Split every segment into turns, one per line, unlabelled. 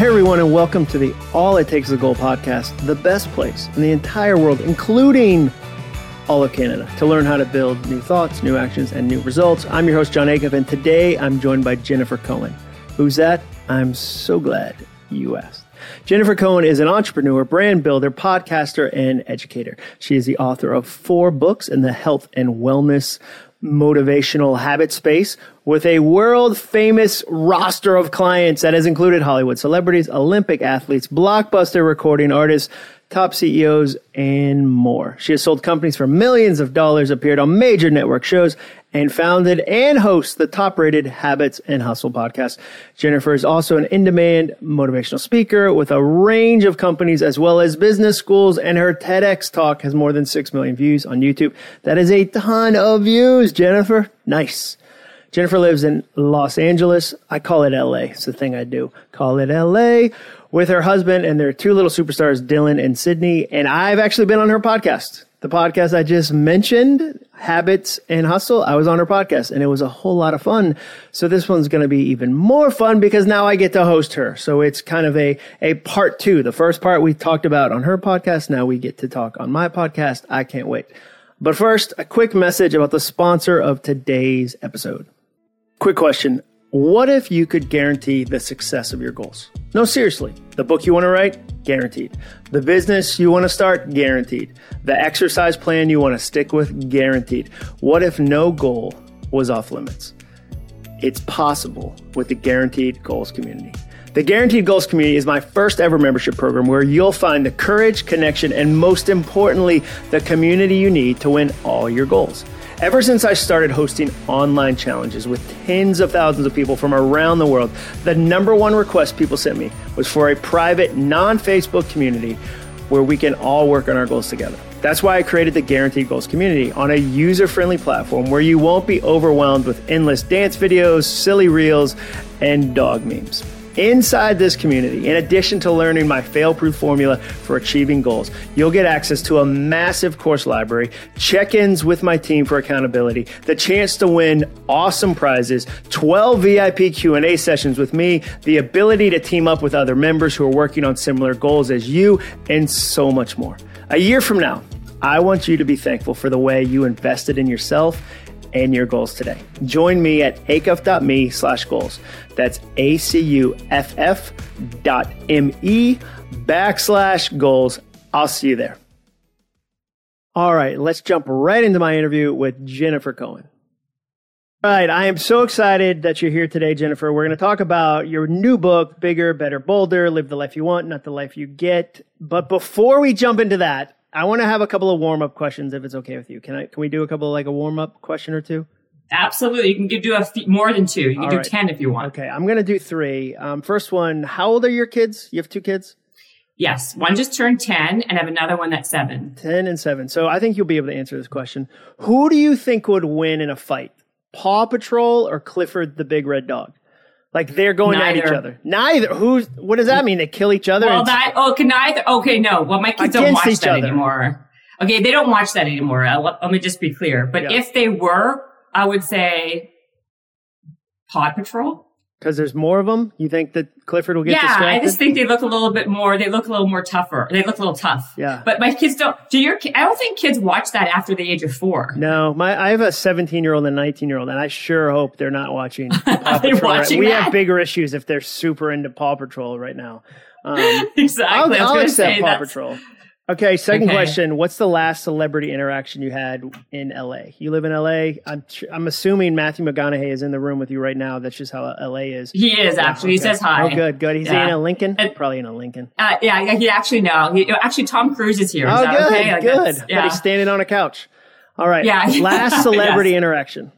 Hey everyone, and welcome to the All It Takes is a Goal podcast, the best place in the entire world, including all of Canada, to learn how to build new thoughts, new actions, and new results. I'm your host, Jon Acuff, and today I'm joined by Jennifer Cohen. Who's that? I'm so glad you asked. Jennifer Cohen is an entrepreneur, brand builder, podcaster, and educator. She is the author of four books in the health and wellness motivational habit space with a world famous roster of clients that has included Hollywood celebrities, Olympic athletes, blockbuster recording artists, top CEOs, and more. She has sold companies for millions of dollars, appeared on major network shows, and founded and hosts the top rated Habits and Hustle podcast. Jennifer is also an in demand motivational speaker with a range of companies as well as business schools, and her TEDx talk has more than 6 million views on YouTube. That is a ton of views, Jennifer. Nice. Jennifer lives in Los Angeles. I call it LA. It's the thing I do. Call it LA with her husband and their two little superstars, Dylan and Sydney. And I've actually been on her podcast the podcast I just mentioned, Habits and Hustle, I was on her podcast and it was a whole lot of fun. So this one's going to be even more fun because now I get to host her. So it's kind of a, a part two. The first part we talked about on her podcast. Now we get to talk on my podcast. I can't wait. But first, a quick message about the sponsor of today's episode. Quick question. What if you could guarantee the success of your goals? No, seriously. The book you want to write? Guaranteed. The business you want to start? Guaranteed. The exercise plan you want to stick with? Guaranteed. What if no goal was off limits? It's possible with the Guaranteed Goals community. The Guaranteed Goals community is my first ever membership program where you'll find the courage, connection, and most importantly, the community you need to win all your goals. Ever since I started hosting online challenges with tens of thousands of people from around the world, the number one request people sent me was for a private, non Facebook community where we can all work on our goals together. That's why I created the Guaranteed Goals community on a user friendly platform where you won't be overwhelmed with endless dance videos, silly reels, and dog memes. Inside this community, in addition to learning my fail proof formula for achieving goals, you'll get access to a massive course library, check ins with my team for accountability, the chance to win awesome prizes, 12 VIP Q&A sessions with me, the ability to team up with other members who are working on similar goals as you, and so much more. A year from now, I want you to be thankful for the way you invested in yourself and your goals today. Join me at acuff.me slash goals. That's A-C-U-F-F dot M-E backslash goals. I'll see you there. All right, let's jump right into my interview with Jennifer Cohen. All right, I am so excited that you're here today, Jennifer. We're going to talk about your new book, Bigger, Better, Bolder, Live the Life You Want, Not the Life You Get. But before we jump into that, I want to have a couple of warm up questions if it's okay with you. Can I? Can we do a couple of like a warm up question or two?
Absolutely. You can do a more than two. You can All do right. 10 if you want.
Okay. I'm going to do three. Um, first one, how old are your kids? You have two kids?
Yes. One just turned 10 and I have another one that's seven.
10 and seven. So I think you'll be able to answer this question. Who do you think would win in a fight? Paw Patrol or Clifford the Big Red Dog? Like they're going neither. at each other. Neither. Who's? What does that mean? They kill each other?
Well, that okay. Neither. Okay, no. Well, my kids don't watch that other. anymore. Okay, they don't watch that anymore. Let, let me just be clear. But yeah. if they were, I would say Paw Patrol.
Because there's more of them. You think that Clifford will get
yeah,
distracted?
I just think they look a little bit more. They look a little more tougher. They look a little tough.
Yeah.
But my kids don't. Do your? I don't think kids watch that after the age of four.
No, my I have a 17 year old and a 19 year old, and I sure hope they're not watching. Paw Patrol
watching
right. We have bigger issues if they're super into Paw Patrol right now.
Um, exactly.
I'll, I'll accept Paw. Patrol. Okay, second okay. question. What's the last celebrity interaction you had in LA? You live in LA. I'm I'm assuming Matthew McConaughey is in the room with you right now. That's just how LA is.
He is actually. Okay. He says hi.
Oh, good, good. He's yeah. in a Lincoln. Uh, Probably in a Lincoln.
Uh, yeah, yeah. He actually no. He, actually, Tom Cruise is here. Is
oh, good,
okay?
Like good. Yeah. But he's standing on a couch. All right.
Yeah.
last celebrity yes. interaction.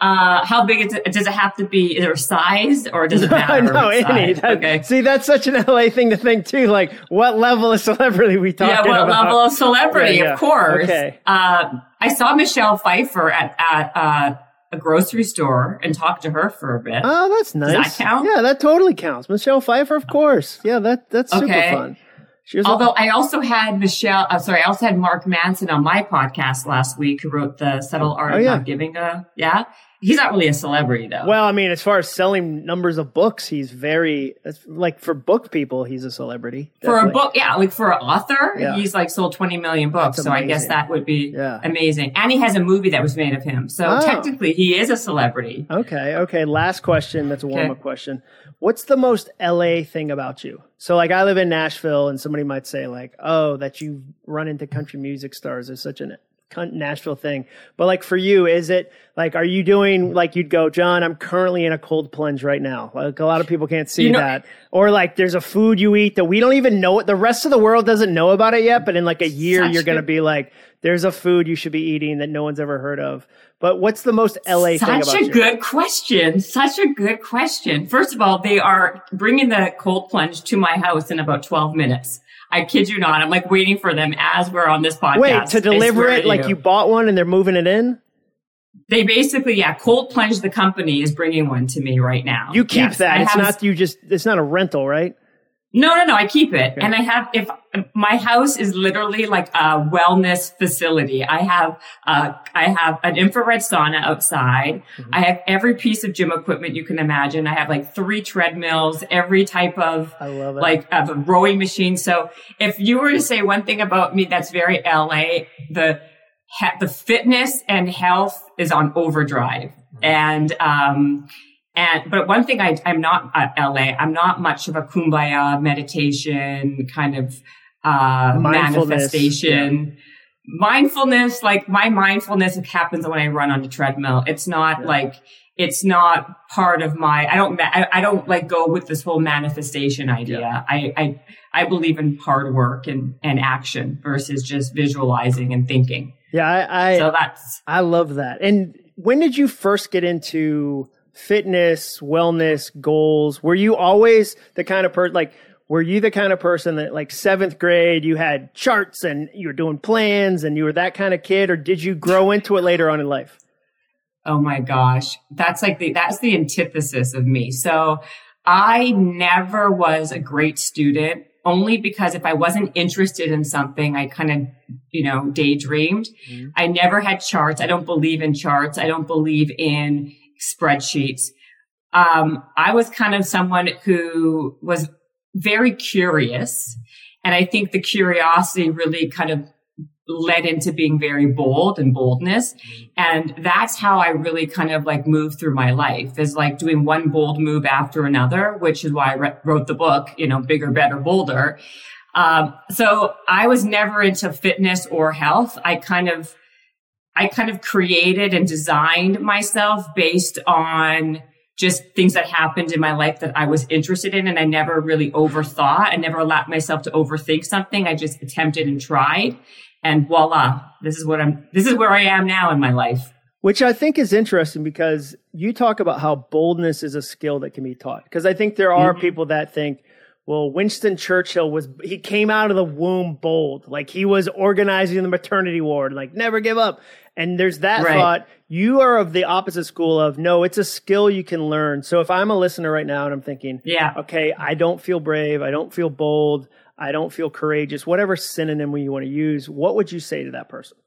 Uh, how big is it, does it have to be? Is there size or does it matter?
no, any. That, okay. See, that's such an LA thing to think too. Like, what level of celebrity we talking
about? Yeah, what
about?
level of celebrity? Yeah, yeah. Of course.
Okay.
Uh, I saw Michelle Pfeiffer at at uh, a grocery store and talked to her for a bit.
Oh, that's nice.
Does that count?
Yeah, that totally counts. Michelle Pfeiffer, of course. Yeah, that that's super
okay.
fun.
Although I also had Michelle, uh, sorry, I also had Mark Manson on my podcast last week, who wrote the Subtle Art oh, yeah. of Not Giving a, yeah. He's not really a celebrity though.
Well, I mean, as far as selling numbers of books, he's very like for book people, he's a celebrity.
Definitely. For a book, yeah, like for an author, yeah. he's like sold 20 million books. So I guess that would be yeah. amazing. And he has a movie that was made of him. So oh. technically he is a celebrity.
Okay. Okay. Last question. That's a warm up okay. question. What's the most LA thing about you? So like I live in Nashville and somebody might say like, oh, that you run into country music stars is such an Nashville thing. But like for you, is it like, are you doing like you'd go, Jon, I'm currently in a cold plunge right now. Like a lot of people can't see you know, that. Or like there's a food you eat that we don't even know it. The rest of the world doesn't know about it yet. But in like a year, you're going to be like, there's a food you should be eating that no one's ever heard of. But what's the most LA
Such
thing about
Such a good question. Such a good question. First of all, they are bringing the cold plunge to my house in about 12 minutes. I kid you not. I'm like waiting for them as we're on this podcast.
Wait, to deliver it like you. you bought one and they're moving it in?
They basically, yeah, Cold Plunge, the company, is bringing one to me right now.
You keep yes, that. I it's not you just. It's not a rental, right?
No, no, no. I keep it. Okay. And I have, if my house is literally like a wellness facility, I have, uh, I have an infrared sauna outside. Mm-hmm. I have every piece of gym equipment you can imagine. I have like three treadmills, every type of,
I love it.
like, of a rowing machine. So if you were to say one thing about me that's very LA, the, the fitness and health is on overdrive. Mm-hmm. And, um, and, but one thing I, I'm not at LA, I'm not much of a kumbaya meditation kind of, uh, manifestation. Yeah. Mindfulness, like my mindfulness happens when I run on the treadmill. It's not yeah. like, it's not part of my, I don't, I, I, don't like go with this whole manifestation idea. Yeah. I, I, I believe in hard work and, and action versus just visualizing and thinking.
Yeah. I, I,
so that's,
I love that. And when did you first get into, fitness, wellness, goals? Were you always the kind of person like were you the kind of person that like seventh grade you had charts and you were doing plans and you were that kind of kid or did you grow into it later on in life?
Oh my gosh. That's like the that's the antithesis of me. So I never was a great student only because if I wasn't interested in something, I kind of, you know, daydreamed. Mm-hmm. I never had charts. I don't believe in charts. I don't believe in spreadsheets. Um, I was kind of someone who was very curious. And I think the curiosity really kind of led into being very bold and boldness. And that's how I really kind of like moved through my life is like doing one bold move after another, which is why I re- wrote the book, you know, bigger, better, bolder. Um, so I was never into fitness or health. I kind of I kind of created and designed myself based on just things that happened in my life that I was interested in. And I never really overthought. I never allowed myself to overthink something. I just attempted and tried. And voila, this is what I'm, this is where I am now in my life.
Which I think is interesting because you talk about how boldness is a skill that can be taught. Because I think there are mm-hmm. people that think, well, Winston Churchill was, he came out of the womb bold. Like he was organizing the maternity ward, like never give up. And there's that right. thought. You are of the opposite school of no, it's a skill you can learn. So if I'm a listener right now and I'm thinking,
yeah,
okay, I don't feel brave. I don't feel bold. I don't feel courageous, whatever synonym you want to use, what would you say to that person?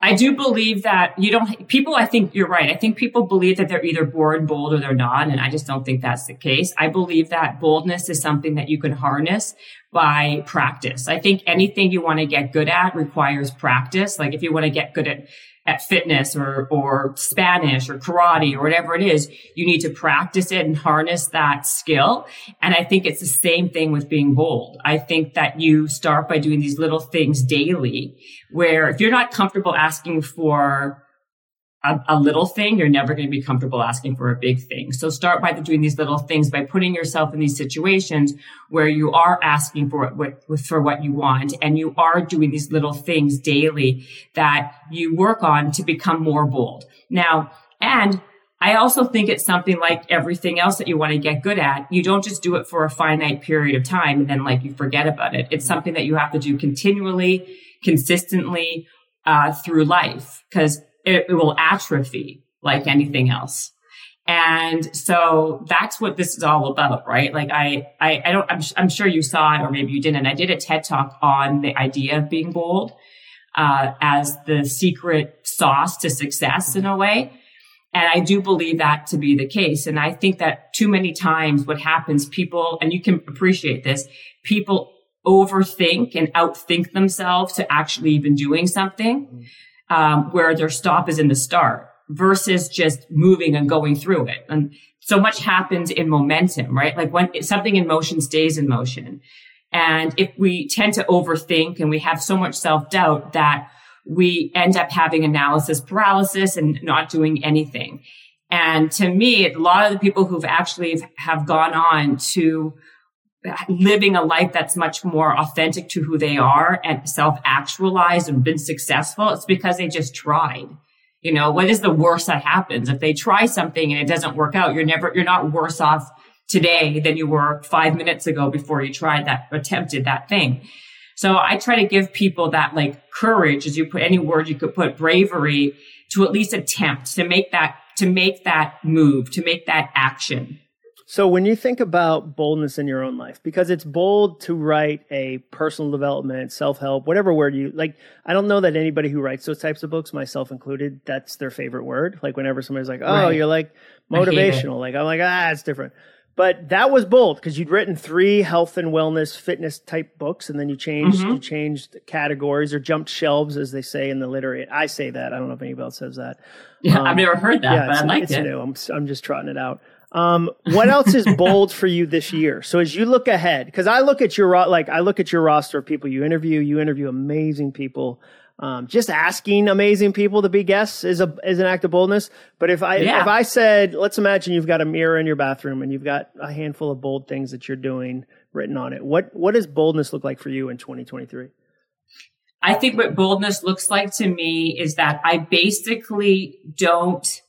I do believe that you don't, people, I think you're right. I think people believe that they're either born bold or they're not. And I just don't think that's the case. I believe that boldness is something that you can harness by practice. I think anything you want to get good at requires practice. Like if you want to get good at at fitness or, or Spanish or karate or whatever it is, you need to practice it and harness that skill. And I think it's the same thing with being bold. I think that you start by doing these little things daily where if you're not comfortable asking for a, a, little thing, you're never going to be comfortable asking for a big thing. So start by doing these little things by putting yourself in these situations where you are asking for what, for what you want and you are doing these little things daily that you work on to become more bold. Now, and I also think it's something like everything else that you want to get good at. You don't just do it for a finite period of time and then like you forget about it. It's something that you have to do continually, consistently, uh, through life because it, it will atrophy like anything else. And so that's what this is all about, right? Like I, I, I don't, I'm, I'm, sure you saw it or maybe you didn't. I did a TED talk on the idea of being bold, uh, as the secret sauce to success in a way. And I do believe that to be the case. And I think that too many times what happens, people, and you can appreciate this, people overthink and outthink themselves to actually even doing something, um, where their stop is in the start versus just moving and going through it. And so much happens in momentum, right? Like when something in motion stays in motion. And if we tend to overthink and we have so much self doubt that we end up having analysis paralysis and not doing anything. And to me, a lot of the people who've actually have gone on to living a life that's much more authentic to who they are and self actualized and been successful, it's because they just tried. You know, what is the worst that happens? If they try something and it doesn't work out, you're never, you're not worse off today than you were five minutes ago before you tried that, attempted that thing. So I try to give people that like courage, as you put any word you could put bravery to at least attempt to make that, to make that move, to make that action.
So when you think about boldness in your own life, because it's bold to write a personal development, self-help, whatever word you like, I don't know that anybody who writes those types of books, myself included, that's their favorite word. Like whenever somebody's like, "Oh, right. you're like motivational," like I'm like, "Ah, it's different." But that was bold because you'd written three health and wellness fitness type books, and then you changed mm-hmm. you changed categories or jumped shelves, as they say in the literary. I say that. I don't know if anybody else says that.
Yeah, um, I've never heard that, yeah, but I like
it's
it.
New. I'm I'm just trotting it out. Um, what else is bold for you this year? So as you look ahead, because I look at your like I look at your roster of people you interview. You interview amazing people. Um, just asking amazing people to be guests is a is an act of boldness. But if I yeah. if I said, let's imagine you've got a mirror in your bathroom and you've got a handful of bold things that you're doing written on it. What what does boldness look like for you in 2023?
I think what boldness looks like to me is that I basically don't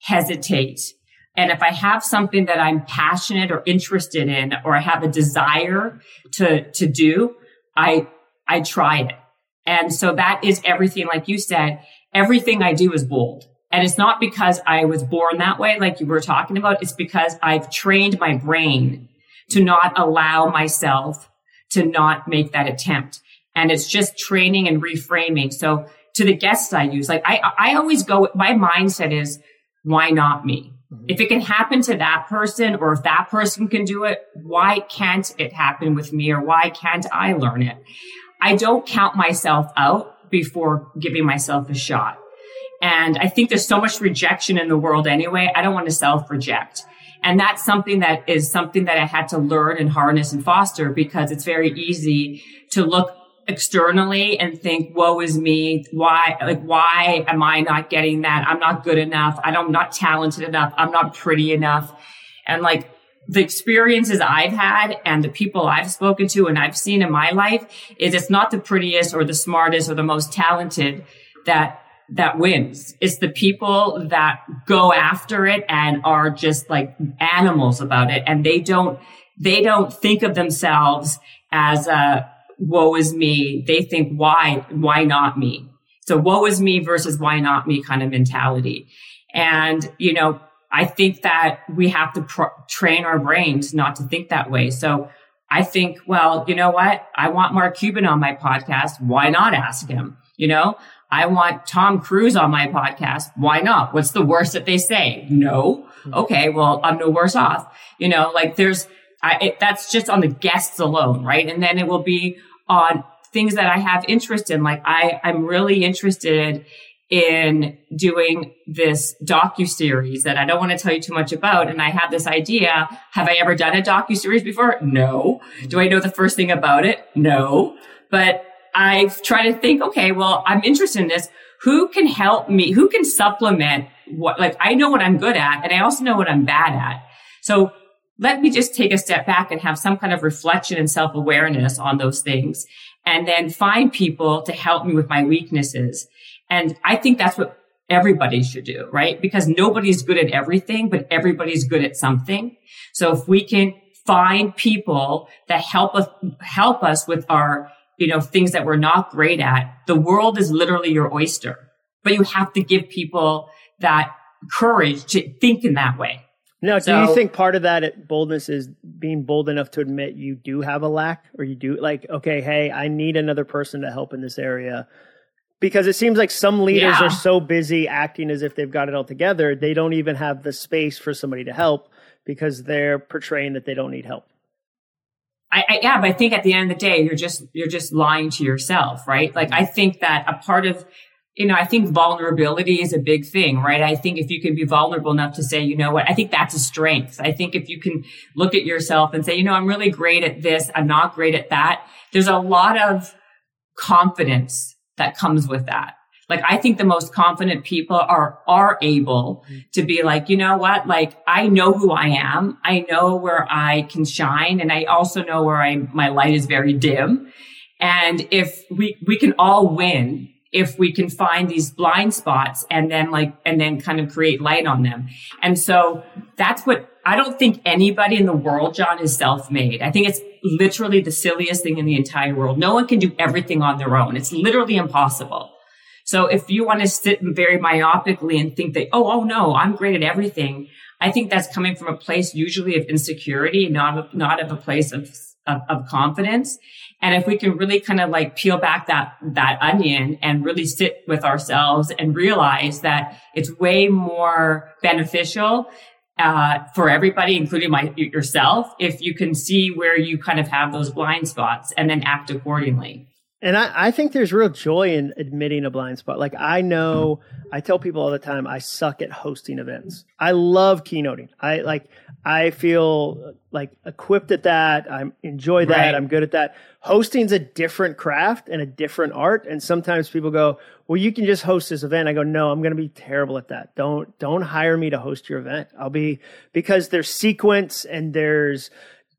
hesitate and if I have something that I'm passionate or interested in, or I have a desire to, to do, I, I try it. And so that is everything. Like you said, everything I do is bold. And it's not because I was born that way, like you were talking about. It's because I've trained my brain to not allow myself to not make that attempt. And it's just training and reframing. So to the guests I use, like I, I always go, my mindset is, why not me? Mm-hmm. If it can happen to that person or if that person can do it, why can't it happen with me or why can't I learn it? I don't count myself out before giving myself a shot. And I think there's so much rejection in the world anyway. I don't want to self reject. And that's something that is something that I had to learn and harness and foster because it's very easy to look externally and think, woe is me. Why, like, why am I not getting that? I'm not good enough. I don't, I'm not talented enough. I'm not pretty enough. And like the experiences I've had and the people I've spoken to and I've seen in my life is it's not the prettiest or the smartest or the most talented that that wins. It's the people that go after it and are just like animals about it. And they don't, they don't think of themselves as a, woe is me. They think, why, why not me? So woe is me versus why not me kind of mentality. And, you know, I think that we have to pr- train our brains not to think that way. So I think, well, you know what? I want Mark Cuban on my podcast. Why not ask him? You know, I want Tom Cruise on my podcast. Why not? What's the worst that they say? No. Hmm. Okay. Well, I'm no worse off. You know, like there's, I, it, that's just on the guests alone, right? And then it will be on things that I have interest in. Like I, I'm really interested in doing this docu series that I don't want to tell you too much about. And I have this idea. Have I ever done a docu series before? No. Do I know the first thing about it? No. But I've tried to think, okay, well, I'm interested in this. Who can help me? Who can supplement what, like I know what I'm good at and I also know what I'm bad at. So let me just take a step back and have some kind of reflection and self awareness on those things and then find people to help me with my weaknesses. And I think that's what everybody should do, right? Because nobody's good at everything, but everybody's good at something. So if we can find people that help us, help us with our, you know, things that we're not great at, the world is literally your oyster, but you have to give people that courage to think in that way.
Now, so, do you think part of that boldness is being bold enough to admit you do have a lack or you do like, okay, hey, I need another person to help in this area. because it seems like some leaders
Yeah.
are so busy acting as if they've got it all together, they don't even have the space for somebody to help because they're portraying that they don't need help.
I, I yeah, but I think at the end of the day, you're just you're just lying to yourself, right? Like I think that a part of you know, I think vulnerability is a big thing, right? I think if you can be vulnerable enough to say, you know what, I think that's a strength. I think if you can look at yourself and say, you know, I'm really great at this, I'm not great at that. There's a lot of confidence that comes with that. Like I think the most confident people are are able mm-hmm. to be like, you know what? Like I know who I am. I know where I can shine and I also know where I my light is very dim. And if we we can all win if we can find these blind spots and then like and then kind of create light on them. And so that's what I don't think anybody in the world, Jon, is self-made. I think it's literally the silliest thing in the entire world. No one can do everything on their own. It's literally impossible. So if you want to sit very myopically and think that, oh, oh no, I'm great at everything, I think that's coming from a place usually of insecurity not of, not of a place of, of, of confidence. And if we can really kind of like peel back that, that onion and really sit with ourselves and realize that it's way more beneficial uh, for everybody, including my, yourself, if you can see where you kind of have those blind spots and then act accordingly.
And I, I think there's real joy in admitting a blind spot. Like I know, I tell people all the time, I suck at hosting events. I love keynoting. I like, I feel like equipped at that. I enjoy that.
Right.
I'm good at that. Hosting's a different craft and a different art. And sometimes people go, well, you can just host this event. I go, no, I'm going to be terrible at that. Don't, don't hire me to host your event. I'll be, because there's sequence and there's,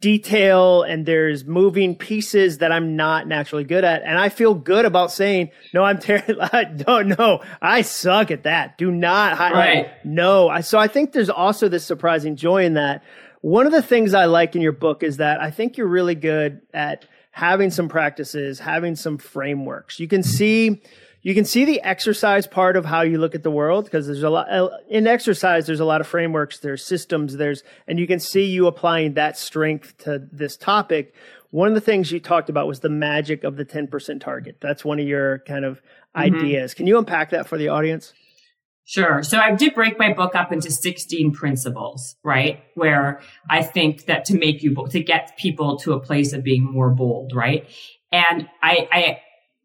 detail and there's moving pieces that I'm not naturally good at. And I feel good about saying, no, I'm terrible. no, no, I suck at that. Do not.
Right.
No. So I think there's also this surprising joy in that. One of the things I like in your book is that I think you're really good at having some practices, having some frameworks. You can see, you can see the exercise part of how you look at the world because there's a lot uh, in exercise there's a lot of frameworks there's systems there's and you can see you applying that strength to this topic one of the things you talked about was the magic of the 10% target that's one of your kind of ideas can you unpack that for the audience
Sure. So I did break my book up into 16 principles, right? Where I think that to make you, to get people to a place of being more bold, right? And I, I,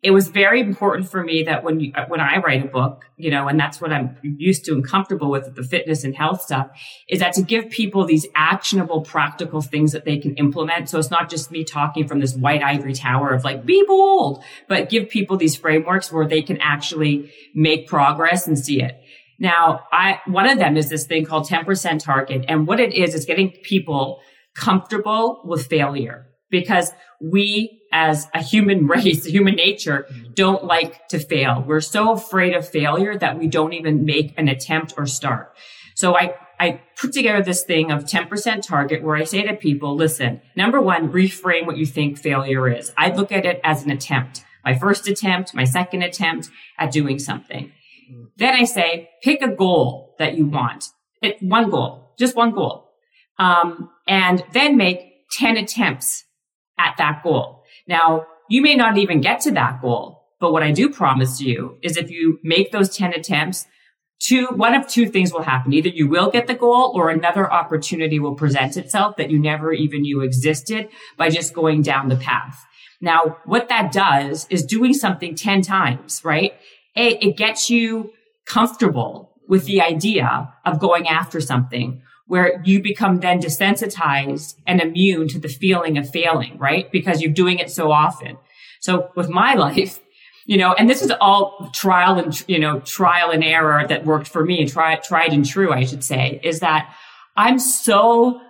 it was very important for me that when you, when I write a book, you know, and that's what I'm used to and comfortable with the fitness and health stuff is that to give people these actionable, practical things that they can implement. So it's not just me talking from this white ivory tower of like, be bold, but give people these frameworks where they can actually make progress and see it. Now, I, one of them is this thing called 10% target. And what it is, is getting people comfortable with failure because we as a human race, human nature, don't like to fail. We're so afraid of failure that we don't even make an attempt or start. So I, I put together this thing of 10% target where I say to people, listen, number one, reframe what you think failure is. I look at it as an attempt. My first attempt, my second attempt at doing something. Then I say, pick a goal that you want. It, one goal, just one goal. Um, and then make 10 attempts at that goal. Now, you may not even get to that goal, but what I do promise you is if you make those 10 attempts, two, one of two things will happen. Either you will get the goal or another opportunity will present itself that you never even knew existed by just going down the path. Now, what that does is doing something 10 times, right? A, it gets you comfortable with the idea of going after something where you become then desensitized and immune to the feeling of failing, right? Because you're doing it so often. So with my life, you know, and this is all trial and, you know, trial and error that worked for me and tried, tried and true, I should say, is that I'm so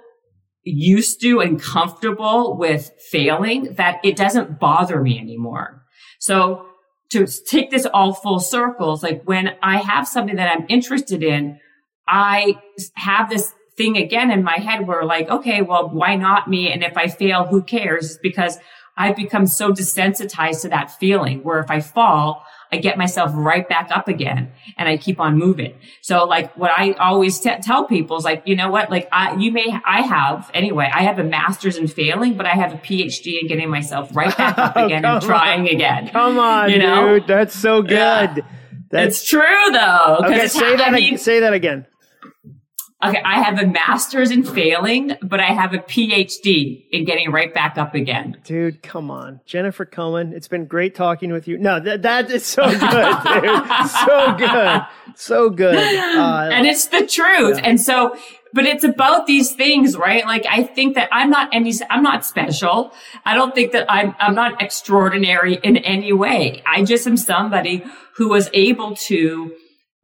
used to and comfortable with failing that it doesn't bother me anymore. So to take this all full circles, like when I have something that I'm interested in, I have this thing again in my head where like, okay, well, why not me? And if I fail, who cares? Because I've become so desensitized to that feeling where if I fall, I get myself right back up again and I keep on moving. So like what I always t- tell people is like, you know what? Like I, you may, I have anyway, I have a master's in failing, but I have a PhD in getting myself right back up oh, again and trying
on.
again.
Come on, you know? dude. That's so good. Yeah.
That's it's true though.
Okay, say that. I mean, say that again.
Okay, I have a master's in failing, but I have a PhD in getting right back up again.
Dude, come on. Jennifer Cohen, it's been great talking with you. No, that, that is so good, dude. so good. So good.
Uh, and it's the truth. Yeah. And so, but it's about these things, right? Like I think that I'm not any, I'm not special. I don't think that I'm, I'm not extraordinary in any way. I just am somebody who was able to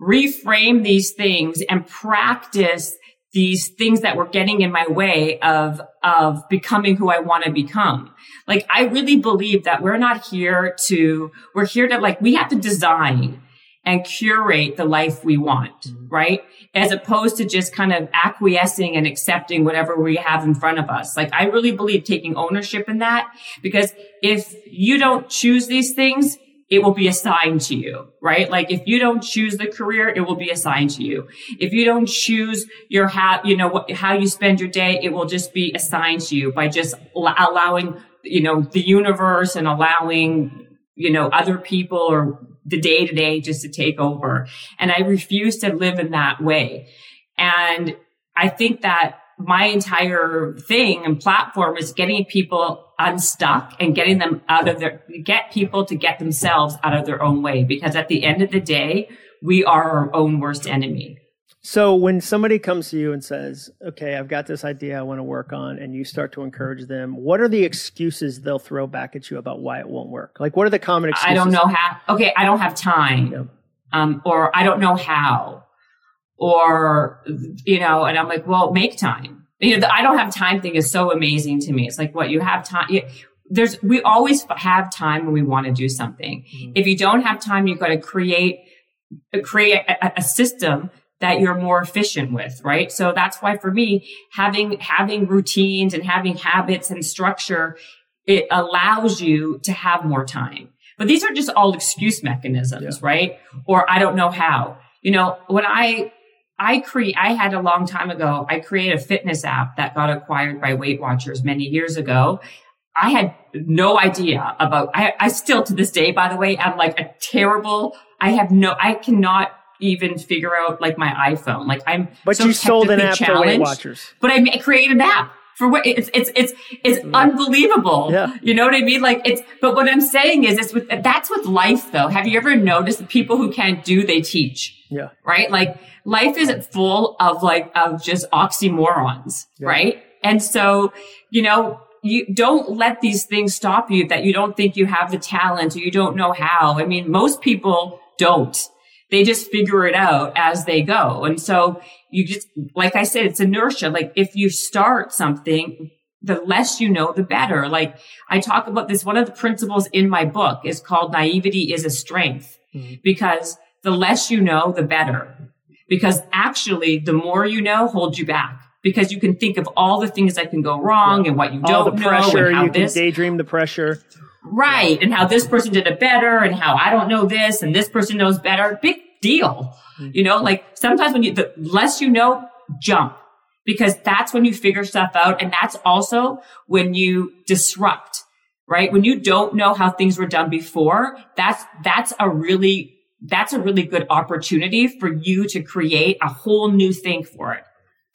reframe these things and practice these things that were getting in my way of, of becoming who I want to become. Like, I really believe that we're not here to, we're here to like, we have to design and curate the life we want, mm-hmm. right? As opposed to just kind of acquiescing and accepting whatever we have in front of us. Like, I really believe taking ownership in that because if you don't choose these things, it will be assigned to you, right? Like if you don't choose the career, it will be assigned to you. If you don't choose your how, you know, what, how you spend your day, it will just be assigned to you by just allowing, you know, the universe and allowing, you know, other people or the day to day just to take over. And I refuse to live in that way. And I think that my entire thing and platform is getting people unstuck and getting them out of their, get people to get themselves out of their own way. Because at the end of the day, we are our own worst enemy.
So when somebody comes to you and says, "Okay, I've got this idea I want to work on," and you start to encourage them, what are the excuses they'll throw back at you about why it won't work? Like, what are the common excuses?
I don't know how. Okay, I don't have time, yeah. um, or I don't know how, or you know, and I'm like, well, make time you know, the I don't have time thing is so amazing to me. It's like what you have time. You, there's, we always have time when we want to do something. Mm-hmm. If you don't have time, you've got to create, create a, a system that you're more efficient with, right? So that's why for me, having, having routines and having habits and structure, it allows you to have more time. But these are just all excuse mechanisms, yeah. right? Or I don't know how. You know, when I I create, I had a long time ago, I created a fitness app that got acquired by Weight Watchers many years ago. I had no idea about, I, I still to this day, by the way, I'm like a terrible, I have no, I cannot even figure out like my iPhone. Like I'm,
but so you sold an app for Weight Watchers,
but I created an app for what it's, it's, it's, it's unbelievable.
Yeah.
You know what I mean? Like it's, but what I'm saying is it's with, that's with life though. Have you ever noticed the people who can't do, they teach?
Yeah.
Right? Like, life isn't full of like, of just oxymorons, yeah. right? And so, you know, you don't let these things stop you that you don't think you have the talent or you don't know how. I mean, most people don't. They just figure it out as they go. And so you just, like I said, it's inertia. Like if you start something, the less you know, the better. Like I talk about this. One of the principles in my book is called naivety is a strength mm-hmm. because the less you know, the better because actually the more you know holds you back because you can think of all the things that can go wrong yeah. and what you
all
don't
the pressure,
know and how
you
this
can daydream the pressure
right. And how this person did it better and how I don't know this and this person knows better. Big deal. Mm-hmm. you know like sometimes when you the less you know jump. Because that's when you figure stuff out. And that's also when you disrupt right? When you don't know how things were done before that's that's a really that's a really good opportunity for you to create a whole new thing for it.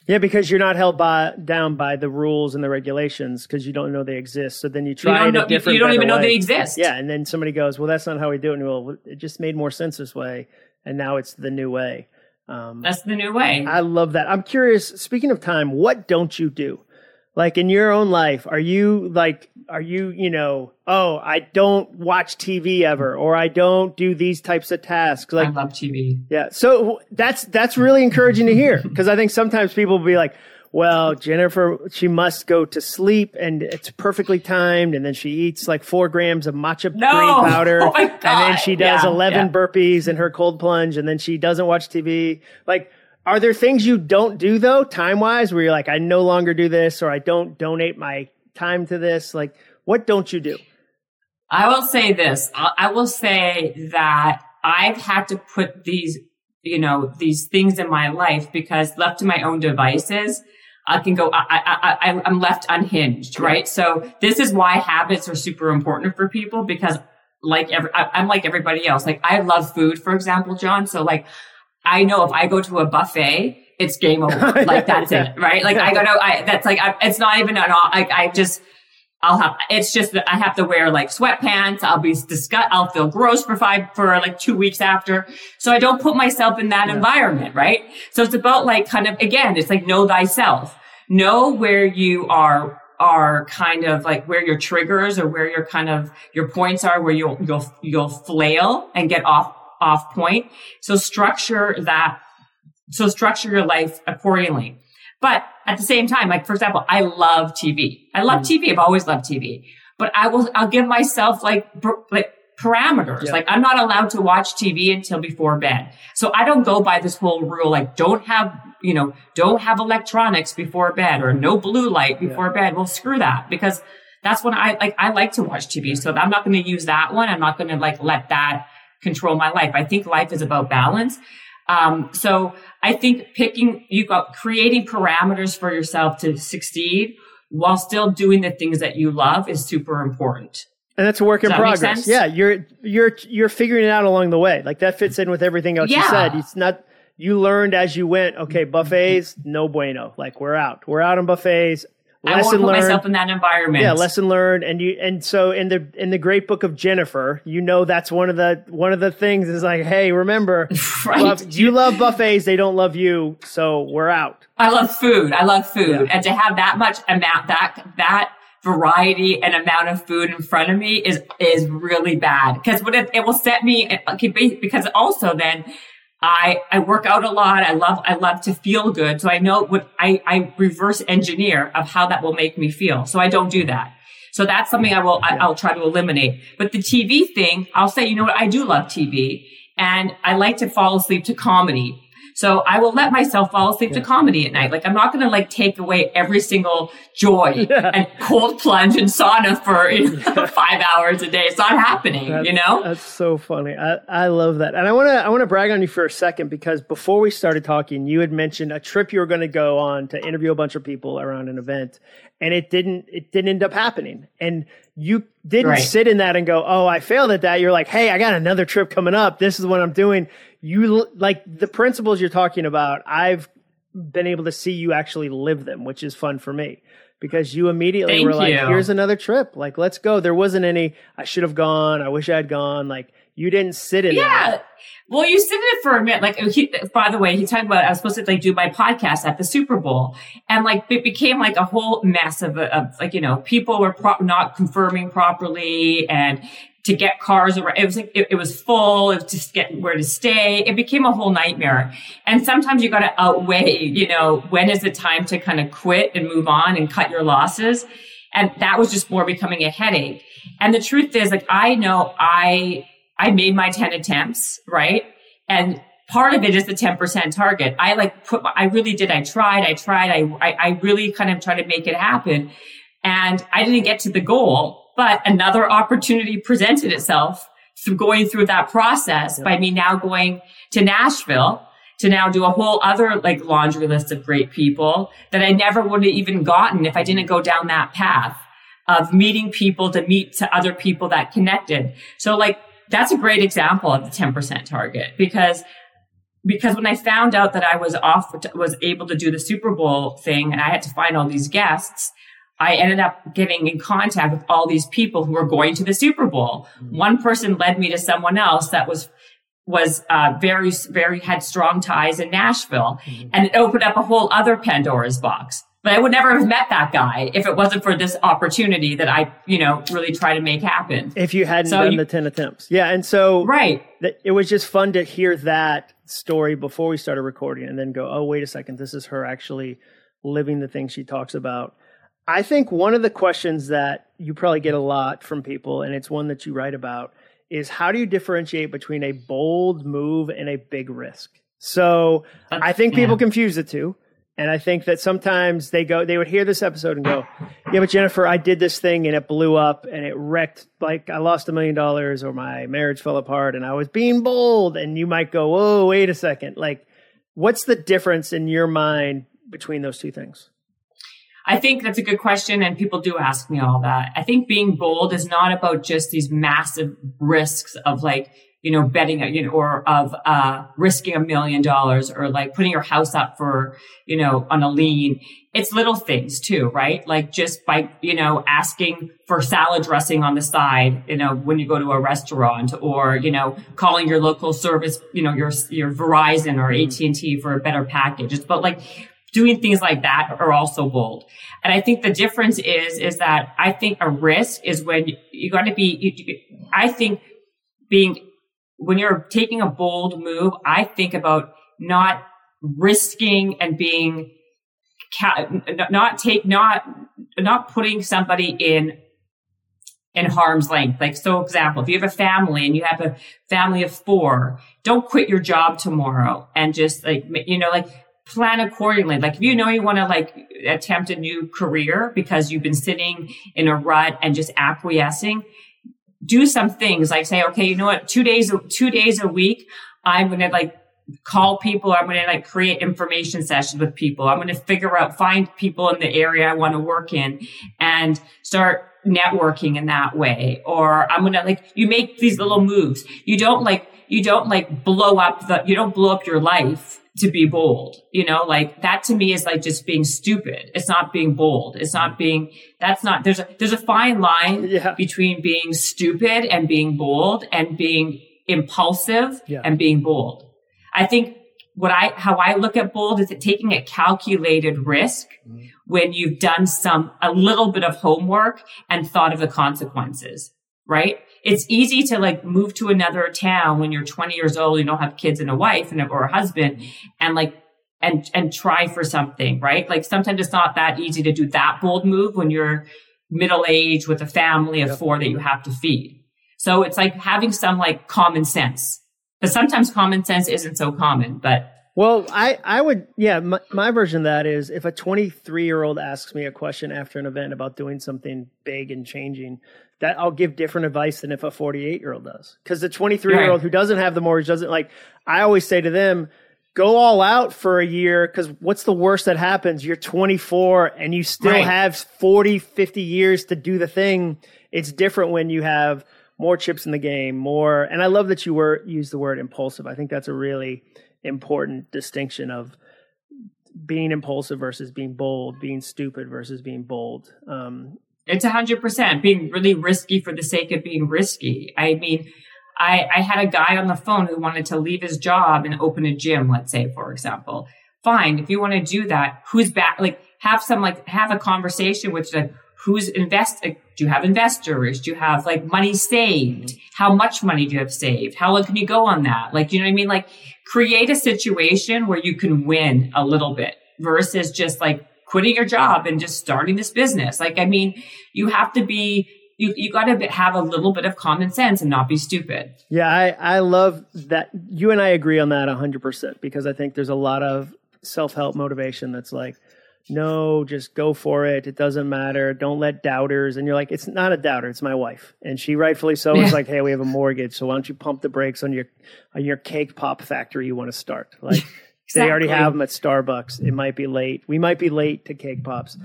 Yeah, because you're not held by, down by the rules and the regulations because you don't know they exist. So then you try
you
don't know, different.
You don't even
way.
know they exist.
Yeah, and then somebody goes, "Well, that's not how we do it." And well, it just made more sense this way, and now it's the new way.
Um, that's the new way.
I love that. I'm curious. Speaking of time, what don't you do? Like in your own life, are you like, are you, you know, oh, I don't watch TV ever, or I don't do these types of tasks. Like, I
love TV.
Yeah. So that's, that's really encouraging to hear because I think sometimes people will be like, well, Jennifer, she must go to sleep and it's perfectly timed. And then she eats like four grams of matcha
no!
green powder.
Oh and
then she does yeah, 11 yeah. burpees in her cold plunge. And then she doesn't watch TV. Like, are there things you don't do though, time wise, where you're like, I no longer do this or I don't donate my time to this? Like, What don't you do?
I will say this. I will say that I've had to put these, you know, these things in my life because left to my own devices, I can go, I, I, I, I'm left unhinged, right? So this is why habits are super important for people because like every, I, am like everybody else. Like I love food, for example, Jon. So like I know if I go to a buffet, it's game over. Like that's yeah. it, right? Like I go to, I, that's like, I, it's not even an, I, I just, I'll have, it's just that I have to wear like sweatpants. I'll be disgust, I'll feel gross for five, for like two weeks after. So I don't put myself in that yeah. environment, right? So it's about like kind of, again, it's like know thyself. Know where you are, are kind of like where your triggers or where your kind of, your points are where you'll, you'll, you'll flail and get off, off point. So structure that, so structure your life accordingly. But at the same time, like for example, I love TV. I love mm. TV. I've always loved TV. But I will, I'll give myself like, like parameters. Yeah. Like I'm not allowed to watch TV until before bed. So I don't go by this whole rule, like don't have, you know, don't have electronics before bed or no blue light before yeah. bed. Well, screw that because that's when I like, I like to watch TV. So I'm not going to use that one. I'm not going to like let that control my life. I think life is about balance. Um, so I think picking, you got creating parameters for yourself to succeed while still doing the things that you love is super important.
And that's a work Does in progress. Yeah, you're you're you're figuring it out along the way. Like that fits in with everything else yeah. you said. It's not you learned as you went. Okay, buffets, no bueno. Like we're out. We're out on buffets.
I won't put learned. myself in that environment.
Yeah, lesson learned. And you and so in the in the great book of Jennifer, you know that's one of the one of the things is like, hey, remember, right. Love, you love buffets, they don't love you, so we're out.
I love food. I love food, yeah. and to have that much amount that that variety and amount of food in front of me is is really bad because what it, it will set me because also then I, I work out a lot. I love, I love to feel good. So I know what I, I reverse engineer of how that will make me feel. So I don't do that. So that's something I will, I, I'll try to eliminate. But the TV thing, I'll say, you know what? I do love TV and I like to fall asleep to comedy. So I will let myself fall asleep yeah. to comedy at night. Like I'm not going to like take away every single joy yeah. and cold plunge and sauna for you know, five hours a day. It's not happening,
that's,
you know?
That's so funny. I, I love that. And I want to, I want to brag on you for a second because before we started talking, you had mentioned a trip you were going to go on to interview a bunch of people around an event and it didn't, it didn't end up happening. And you didn't right. sit in that and go, Oh, I failed at that. You're like, Hey, I got another trip coming up. This is what I'm doing you like the principles you're talking about. I've been able to see you actually live them, which is fun for me because you immediately
Thank
were like,
you.
here's another trip. Like, let's go. There wasn't any, I should have gone. I wish I had gone. Like, you didn't sit in
yeah.
That.
Well, you sit in it for a minute. Like, he, by the way, he talked about I was supposed to like do my podcast at the Super Bowl, and like it became like a whole mess of, of like you know people were pro- not confirming properly, and to get cars around. It was like, it, it, was full. It was just getting where to stay. It became a whole nightmare. And sometimes you got to outweigh, you know, when is the time to kind of quit and move on and cut your losses. And that was just more becoming a headache. And the truth is like, I know I, I made my 10 attempts, right? And part of it is the 10% target. I like put, I really did. I tried, I tried, I, I, I really kind of tried to make it happen. And I didn't get to the goal but another opportunity presented itself through going through that process by me now going to Nashville to now do a whole other like laundry list of great people that I never would have even gotten if I didn't go down that path of meeting people to meet to other people that connected. So like that's a great example of the 10% target because because when I found out that I was off was able to do the Super Bowl thing and I had to find all these guests, I ended up getting in contact with all these people who were going to the Super Bowl. Mm-hmm. One person led me to someone else that was was uh, very very had strong ties in Nashville, mm-hmm. and it opened up a whole other Pandora's box. But I would never have met that guy if it wasn't for this opportunity that I, you know, really try to make happen.
If you hadn't so done you, the 10 attempts. Yeah. And so
right.
Th- it was just fun to hear that story before we started recording and then go, oh, wait a second. This is her actually living the thing she talks about. I think one of the questions that you probably get a lot from people, and it's one that you write about, is how do you differentiate between a bold move and a big risk? So I think people confuse the two. And I think that sometimes they go, they would hear this episode and go, yeah, but Jennifer, I did this thing and it blew up and it wrecked, like I lost a million dollars or my marriage fell apart and I was being bold. And you might go, whoa, wait a second. Like, what's the difference in your mind between those two things?
I think that's a good question. And people do ask me all that. I think being bold is not about just these massive risks of like, you know, betting, you know, or of, uh, risking a million dollars or like putting your house up for, you know, on a lien. It's little things too, right? Like just by, you know, asking for salad dressing on the side, you know, when you go to a restaurant or, you know, calling your local service, you know, your, your Verizon or AT&T for a better package. It's about like, doing things like that are also bold. And I think the difference is, is that I think a risk is when you, got to be, I think being when you're taking a bold move, I think about not risking and being not take not not putting somebody in in harm's length. Like so example, if you have a family and you have a family of four, don't quit your job tomorrow and just like you know like plan accordingly. Like if you know you want to like attempt a new career because you've been sitting in a rut and just acquiescing, do some things like say, okay, you know what, two days, two days a week, I'm going to like call people. I'm going to like create information sessions with people. I'm going to figure out, find people in the area I want to work in and start networking in that way. Or I'm going to like, you make these little moves. You don't like, you don't like blow up the, you don't blow up your life to be bold. You know, like that to me is like just being stupid. It's not being bold. It's not being, that's not, there's a, there's a fine line yeah. between being stupid and being bold and being impulsive yeah. and being bold. I think what I, how I look at bold is it taking a calculated risk mm-hmm. when you've done some, a little bit of homework and thought of the consequences, right? It's easy to like move to another town when you're 20 years old, you don't have kids and a wife and a, or a husband and like, and, and try for something, right? Like sometimes it's not that easy to do that bold move when you're middle age with a family of four that you have to feed. So it's like having some like common sense. But sometimes common sense isn't so common, but
well, I, I would, yeah, my, my version of that is if a 23 year old asks me a question after an event about doing something big and changing, that I'll give different advice than if a 48 year old does. Because the 23 year old who doesn't have the mortgage doesn't like, I always say to them, go all out for a year because what's the worst that happens? You're 24 and you still right. have 40, 50 years to do the thing. It's different when you have more chips in the game, more. And I love that you were use the word impulsive. I think that's a really important distinction of being impulsive versus being bold, being stupid versus being bold. Um,
it's a hundred percent being really risky for the sake of being risky. I mean, I, I had a guy on the phone who wanted to leave his job and open a gym, let's say, for example. Fine. If you want to do that, who's back? Like have some, like have a conversation with like, who's invest, do you have investors? Do you have like money saved? How much money do you have saved? How long can you go on that? Like, you know what I mean? Like create a situation where you can win a little bit versus just like quitting your job and just starting this business. Like, I mean, you have to be, you, you got to have a little bit of common sense and not be stupid.
Yeah, I, I love that. You and I agree on that 100% because I think there's a lot of self help motivation that's like, no, just go for it. It doesn't matter. Don't let doubters. And you're like, it's not a doubter. It's my wife, and she rightfully so is like, hey, we have a mortgage, so why don't you pump the brakes on your on your cake pop factory you want to start? Like, Exactly. They already have them at Starbucks. It might be late. We might be late to cake pops.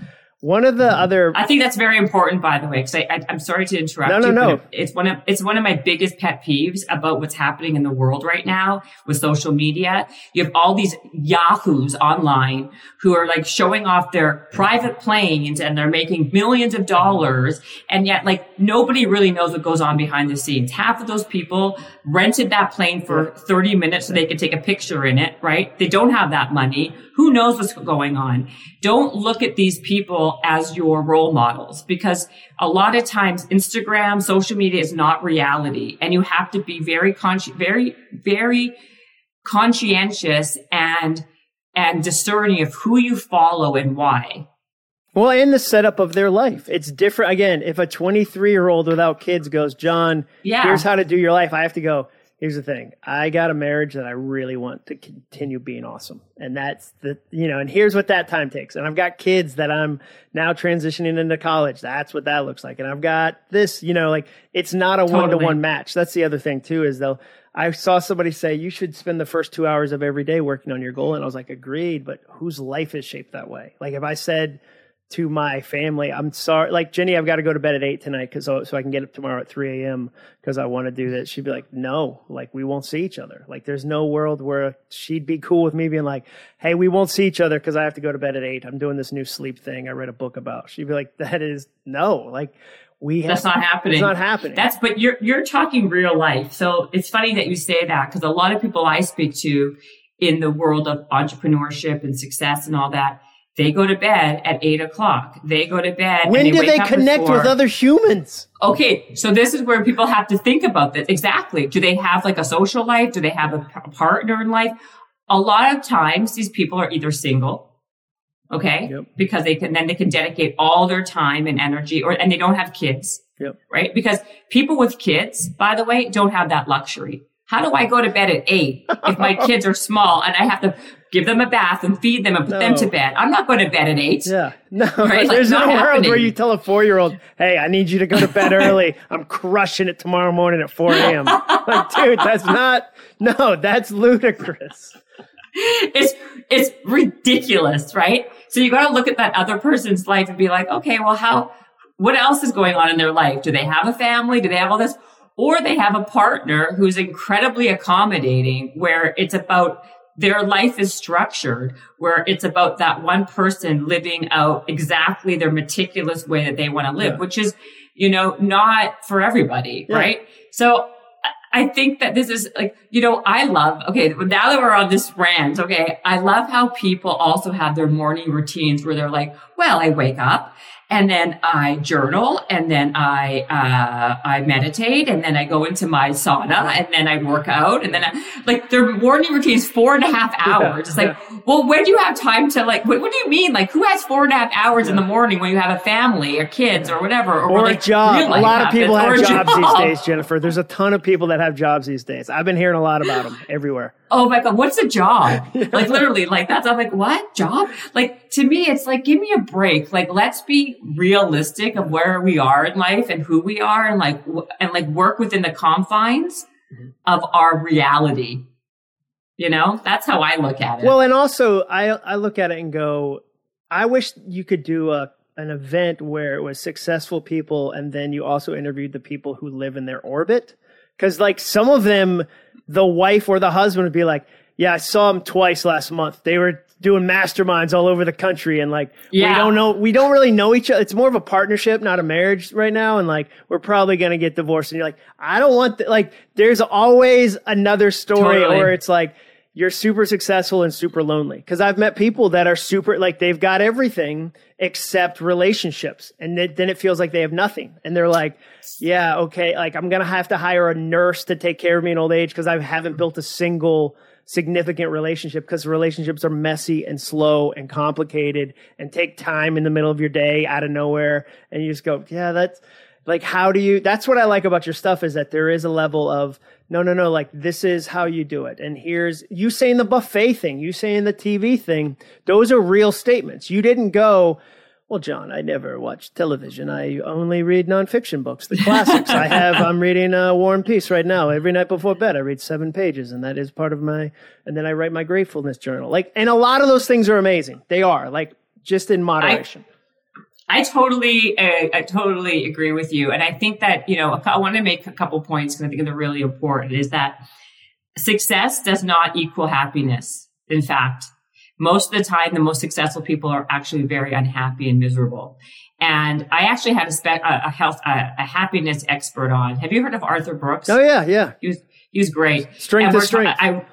One of the mm-hmm. other,
I think that's very important, by the way, because I, I, am sorry to interrupt. No, no, you, no. It's one of it's one of my biggest pet peeves about what's happening in the world right now with social media. You have all these yahoos online who are like showing off their private planes and they're making millions of dollars, and yet like nobody really knows what goes on behind the scenes. Half of those people rented that plane for 30 minutes so they could take a picture in it, right? They don't have that money. Who knows what's going on? Don't look at these people as your role models because a lot of times Instagram, social media is not reality and you have to be very conscious, very, very conscientious and, and discerning of who you follow and why.
Well, in the setup of their life, it's different. Again, if a 23 year old without kids goes, John, yeah. here's how to do your life, I have to go, here's the thing. I got a marriage that i really want to continue being awesome. And that's the you know and here's what that time takes. And i've got kids that i'm now transitioning into college. That's what that looks like. And i've got this you know like it's not a one to one match. That's the other thing too is though i saw somebody say you should spend the first two hours of every day working on your goal. And i was like agreed but whose life is shaped that way? Like if i said to my family. I'm sorry, like Jenny, I've got to go to bed at eight tonight because so, uh, so I can get up tomorrow at 3 a.m. because I want to do that. She'd be like, no, like we won't see each other. Like there's no world where she'd be cool with me being like, hey, we won't see each other because I have to go to bed at eight. I'm doing this new sleep thing I read a book about. She'd be like, that is no, like we
have, that's not happening.
It's not happening.
That's but you're you're talking real life. So it's funny that you say that because a lot of people I speak to in the world of entrepreneurship and success and all that they go to bed at eight o'clock. They go to bed.
When
they
do they connect with other humans?
Okay, so this is where people have to think about this. Exactly. Do they have like a social life? Do they have a partner in life? A lot of times, these people are either single, okay, yep. because they can then they can dedicate all their time and energy, or and they don't have kids,
yep.
right? Because people with kids, by the way, don't have that luxury. How do I go to bed at eight if my kids are small and I have to give them a bath and feed them and put no. them to bed. I'm not going to bed at eight.
Yeah. No, right? there's like, no world where you tell a four year old, Hey, I need you to go to bed early. I'm crushing it tomorrow morning at 4 a.m. like, dude, that's not, no, that's ludicrous.
It's, it's ridiculous, right? So you got to look at that other person's life and be like, okay, well, how, what else is going on in their life? Do they have a family? Do they have all this? Or they have a partner who's incredibly accommodating where it's about their life is structured where it's about that one person living out exactly their meticulous way that they want to live, yeah. which is, you know, not for everybody, yeah. right? So I think that this is like, you know, I love, okay, now that we're on this rant, okay, I love how people also have their morning routines where they're like, well, I wake up and then I journal and then I uh, I meditate and then I go into my sauna and then I work out and then I, like their morning routine is four and a half hours. Yeah, it's like, yeah. well, when do you have time to like? What, what, do you mean? Like, who has four and a half hours yeah. in the morning when you have a family or kids or whatever
or, or like, a job? A lot of people have jobs job. these days, Jennifer. There's a ton of people that have jobs these days. I've been hearing a lot about them everywhere
oh my God, what's a job? like literally, like that's, I'm like, what job? Like to me, it's like, give me a break. Like, let's be realistic of where we are in life and who we are and like, and like work within the confines mm-hmm. of our reality. You know, that's how I look at it.
Well, and also I, I look at it and go, I wish you could do a, an event where it was successful people and then you also interviewed the people who live in their orbit. Cause like some of them, the wife or the husband would be like, yeah, I saw them twice last month. They were doing masterminds all over the country and like yeah. we don't know we don't really know each other. It's more of a partnership, not a marriage right now and like we're probably going to get divorced and you're like, I don't want th-. like there's always another story totally. where it's like you're super successful and super lonely. Because I've met people that are super, like, they've got everything except relationships. And then it feels like they have nothing. And they're like, yeah, okay, like, I'm going to have to hire a nurse to take care of me in old age because I haven't built a single significant relationship because relationships are messy and slow and complicated and take time in the middle of your day out of nowhere. And you just go, yeah, that's like, how do you, that's what I like about your stuff is that there is a level of, no, no, no, like this is how you do it. And here's you saying the buffet thing, you saying the TV thing. Those are real statements. You didn't go, well, John, I never watch television. I only read nonfiction books, the classics. I have, I'm reading uh, War and Peace right now. Every night before bed, I read seven pages, and that is part of my, and then I write my gratefulness journal. Like, and a lot of those things are amazing. They are, like, just in moderation. I,
I totally, uh, I totally agree with you. And I think that, you know, I want to make a couple points because I think they're really important is that success does not equal happiness. In fact, most of the time, the most successful people are actually very unhappy and miserable. And I actually had a, spe- a health, a, a, happiness expert on. Have you heard of Arthur Brooks?
Oh yeah, yeah.
He was, he was great.
Strength to strength.
I,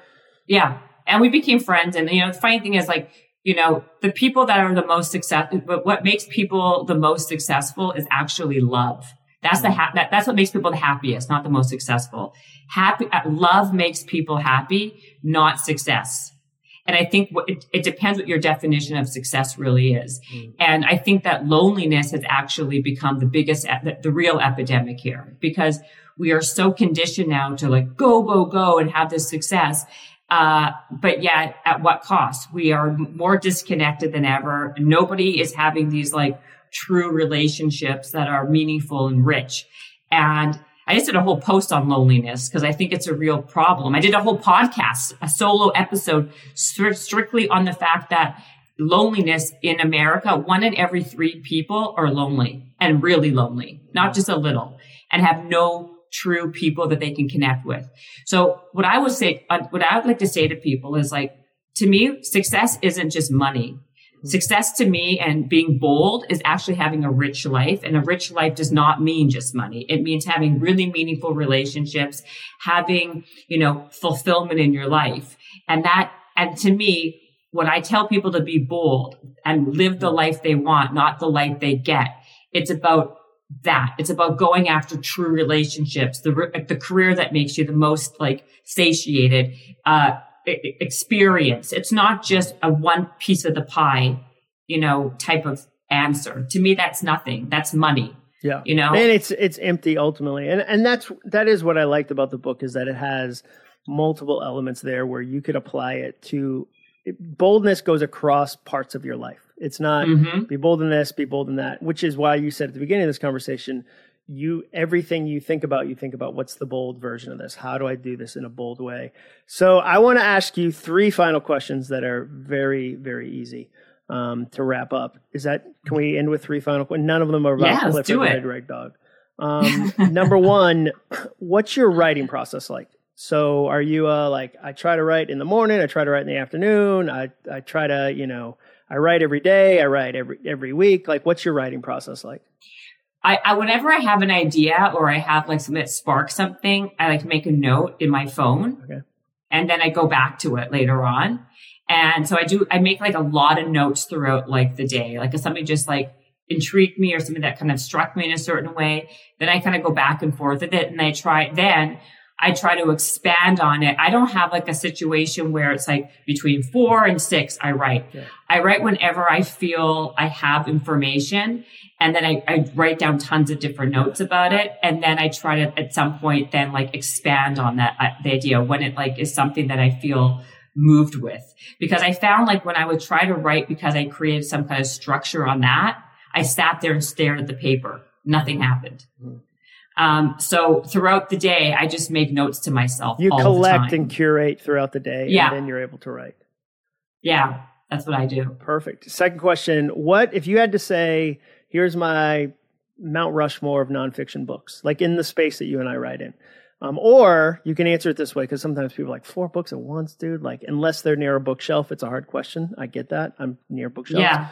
yeah. And we became friends. And, you know, the funny thing is like, you know, the people that are the most successful, but what makes people the most successful is actually love. That's the ha- that, that's what makes people the happiest, not the most successful. Happy uh, love makes people happy, not success. And I think what, it, it, depends what your definition of success really is. Mm. And I think that loneliness has actually become the biggest, the, the real epidemic here because we are so conditioned now to like go, go, go and have this success. Uh, but yet at what cost? We are more disconnected than ever. Nobody is having these like true relationships that are meaningful and rich. And I just did a whole post on loneliness because I think it's a real problem. I did a whole podcast, a solo episode strictly on the fact that loneliness in America, one in every three people are lonely and really lonely, not just a little and have no true people that they can connect with. So what I would say, uh, what I would like to say to people is like, to me, success isn't just money. Success to me and being bold is actually having a rich life. And a rich life does not mean just money. It means having really meaningful relationships, having, you know, fulfillment in your life. And that, and to me, when I tell people to be bold and live the life they want, not the life they get, it's about that. It's about going after true relationships, the, the career that makes you the most like satiated, uh, experience. It's not just a one piece of the pie, you know, type of answer. To me, that's nothing. That's money.
Yeah.
You know,
and it's, it's empty ultimately. And, and that's, that is what I liked about the book is that it has multiple elements there where you could apply it to boldness goes across parts of your life. It's not mm-hmm. be bold in this, be bold in that, which is why you said at the beginning of this conversation, you everything you think about, you think about what's the bold version of this? How do I do this in a bold way? So I want to ask you three final questions that are very, very easy um, to wrap up. Is that can we end with three final questions? None of them are about
yeah, Clifford
the Red Rag Dog. Um, number one, what's your writing process like? So are you uh, like I try to write in the morning, I try to write in the afternoon, I I try to, you know, I write every day, I write every every week. Like what's your writing process like?
I, I whenever I have an idea or I have like something that sparks something, I like make a note in my phone. Okay. And then I go back to it later on. And so I do I make like a lot of notes throughout like the day. Like if something just like intrigued me or something that kind of struck me in a certain way, then I kind of go back and forth with it and I try then I try to expand on it. I don't have like a situation where it's like between four and six, I write. Yeah. I write whenever I feel I have information and then I, I, write down tons of different notes about it. And then I try to at some point then like expand on that, uh, the idea when it like is something that I feel moved with. Because I found like when I would try to write because I created some kind of structure on that, I sat there and stared at the paper. Nothing happened. Mm-hmm. Um, so throughout the day, I just make notes to myself.
You collect and curate throughout the day, yeah. and then you're able to write.
Yeah, that's what I do.
Perfect. Second question: What if you had to say, "Here's my Mount Rushmore of nonfiction books," like in the space that you and I write in? Um, or you can answer it this way because sometimes people are like four books at once, dude. Like unless they're near a bookshelf, it's a hard question. I get that. I'm near bookshelves.
Yeah.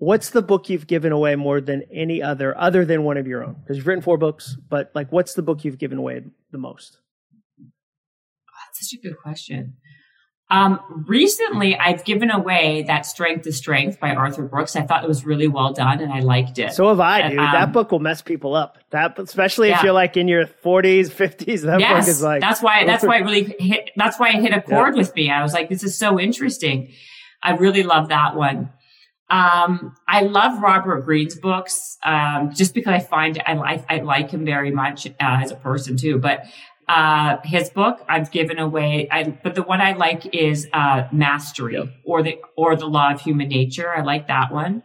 What's the book you've given away more than any other, other than one of your own? Because you've written four books, but like, what's the book you've given away the most?
Oh, that's such a good question. Um, recently, I've given away that Strength to Strength by Arthur Brooks. I thought it was really well done, and I liked it.
So have I, dude. Um, that book will mess people up. That, especially yeah. if you're like in your 40s, 50s. That yes, book is like
that's why that's why it really hit. That's why it hit a chord yeah. with me. I was like, this is so interesting. I really love that one. Um, I love Robert Greene's books, um, just because I find I like, I like him very much uh, as a person too. But, uh, his book I've given away. I, but the one I like is, uh, Mastery yep. or the, or the Law of Human Nature. I like that one.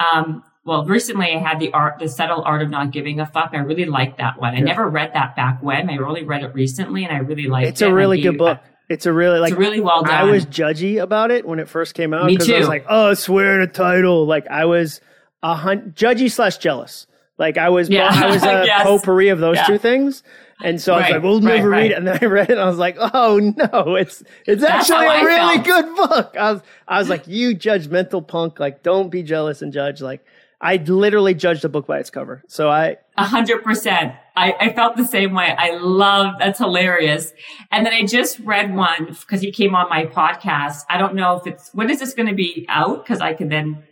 Um, well, recently I had the art, the subtle art of not giving a fuck. I really liked that one. I never read that back when. I only read it recently and I really liked
it's it. It's a really good book. It's a really like
it's really well done.
I was judgy about it when it first came out
because
I was like, oh, swear to title. Like I was a hun- judgy slash jealous. Like I was, yeah. I was a yes. potpourri of those yeah. two things. And so I was like, we'll never right, read it. And then I read it and I was like, oh no, it's, it's That's actually a really felt. good book. I was, I was like, you judgmental punk. Like, don't be jealous and judge. Like, I literally judged a book by its cover. So I
a hundred percent. I, I felt the same way. I love that's hilarious. And then I just read one because he came on my podcast. I don't know if it's when is this going to be out? Because I can then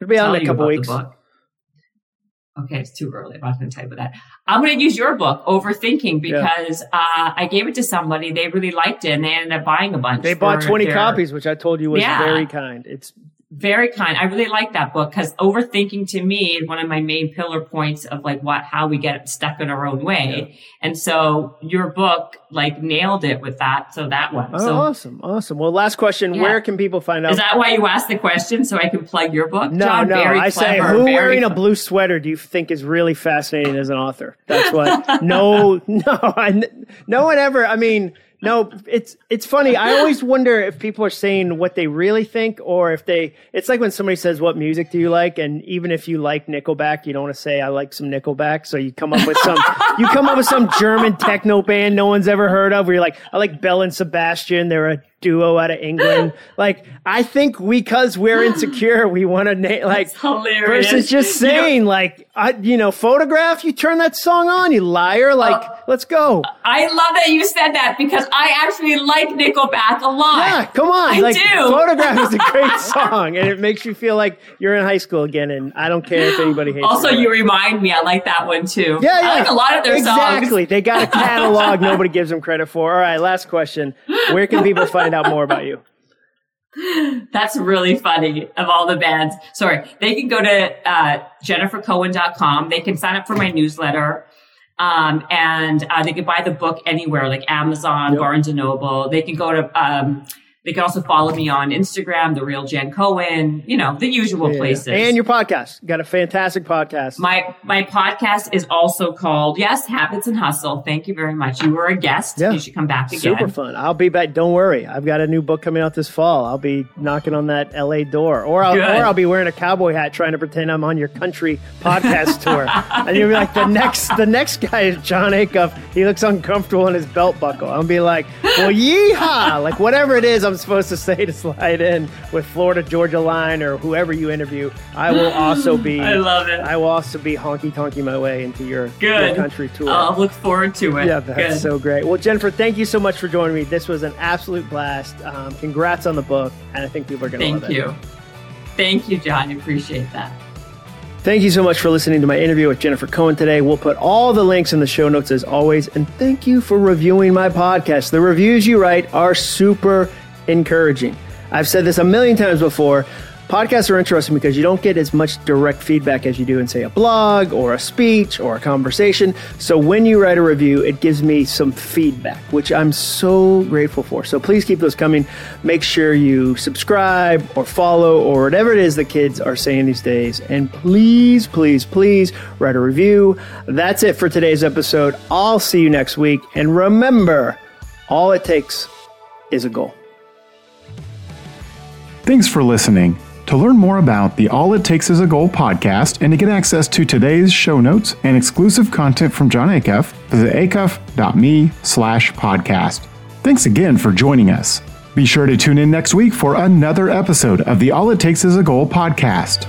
it'll be out in a couple weeks.
Okay, it's too early. I'm not going to type with that. I'm going to use your book, Overthinking, because yeah. uh, I gave it to somebody. They really liked it, and they ended up buying a bunch.
They bought 20 their... copies, which I told you was yeah. very kind. It's
Very kind. I really like that book because overthinking to me is one of my main pillar points of like what, how we get stuck in our own way. Yeah. And so your book like nailed it with that. So that one.
Oh,
so,
awesome. Awesome. Well, last question. Yeah. Where can people find out?
Is that why you asked the question? So I can plug your book?
No,
John,
no.
I
clever,
say
who wearing fun. a blue sweater do you think is really fascinating as an author? That's what, no, no, I, no one ever, I mean, no, it's it's funny. I always wonder if people are saying what they really think, or if they. It's like when somebody says, "What music do you like?" And even if you like Nickelback, you don't want to say, "I like some Nickelback." So you come up with some. you come up with some German techno band no one's ever heard of. Where you're like, "I like Belle and Sebastian." They're a duo out of England. like, I think because we're insecure, we want to name like
That's hilarious.
versus just saying you know, like, I, you know, photograph. You turn that song on, you liar. Like, uh, let's go.
I love that you said that because I actually like Nickelback a lot.
Yeah, come on.
I
like,
do.
Photograph is a great song, and it makes you feel like you're in high school again. And I don't care if anybody hates. It.
Also, you remind me. I like that one too.
Yeah, yeah.
I like a lot of their
exactly.
songs.
Exactly. They got a catalog nobody gives them credit for. All right, last question. Where can people find out more about you?
That's really funny of all the bands. Sorry. They can go to uh, jennifercohen.com. They can sign up for my newsletter. Um, and uh, they can buy the book anywhere, like Amazon, yep. Barnes and Noble. They can go to um, they can also follow me on Instagram, the real Jen Cohen, you know, the usual yeah. places.
And your podcast. You got a fantastic podcast.
My my podcast is also called Yes, Habits and Hustle. Thank you very much. You were a guest. Yeah. You should come back again.
Super fun. I'll be back. Don't worry. I've got a new book coming out this fall. I'll be knocking on that LA door. Or I'll, or I'll be wearing a cowboy hat trying to pretend I'm on your country podcast tour. And you'll be like, the next the next guy is John Acuff. He looks uncomfortable in his belt buckle. I'll be like, well, yeehaw. Like whatever it is, I'm I'm supposed to say to slide in with Florida Georgia Line or whoever you interview, I will also be.
I love it.
I will also be honky tonky my way into your, your country tour.
I'll look forward to it.
Yeah, that's Good. so great. Well, Jennifer, thank you so much for joining me. This was an absolute blast. Um, congrats on the book, and I think people are going to love
it. Thank you. Thank you, John. I appreciate that.
Thank you so much for listening to my interview with Jennifer Cohen today. We'll put all the links in the show notes as always. And thank you for reviewing my podcast. The reviews you write are super encouraging. I've said this a million times before. Podcasts are interesting because you don't get as much direct feedback as you do in, say, a blog or a speech or a conversation. So when you write a review, it gives me some feedback, which I'm so grateful for. So please keep those coming. Make sure you subscribe or follow or whatever it is the kids are saying these days. And please, please, please write a review. That's it for today's episode. I'll see you next week. And remember, all it takes is a goal.
Thanks for listening. To learn more about the All It Takes Is a Goal podcast and to get access to today's show notes and exclusive content from John Acuff, visit acuff.me slash podcast. Thanks again for joining us. Be sure to tune in next week for another episode of the All It Takes Is a Goal podcast.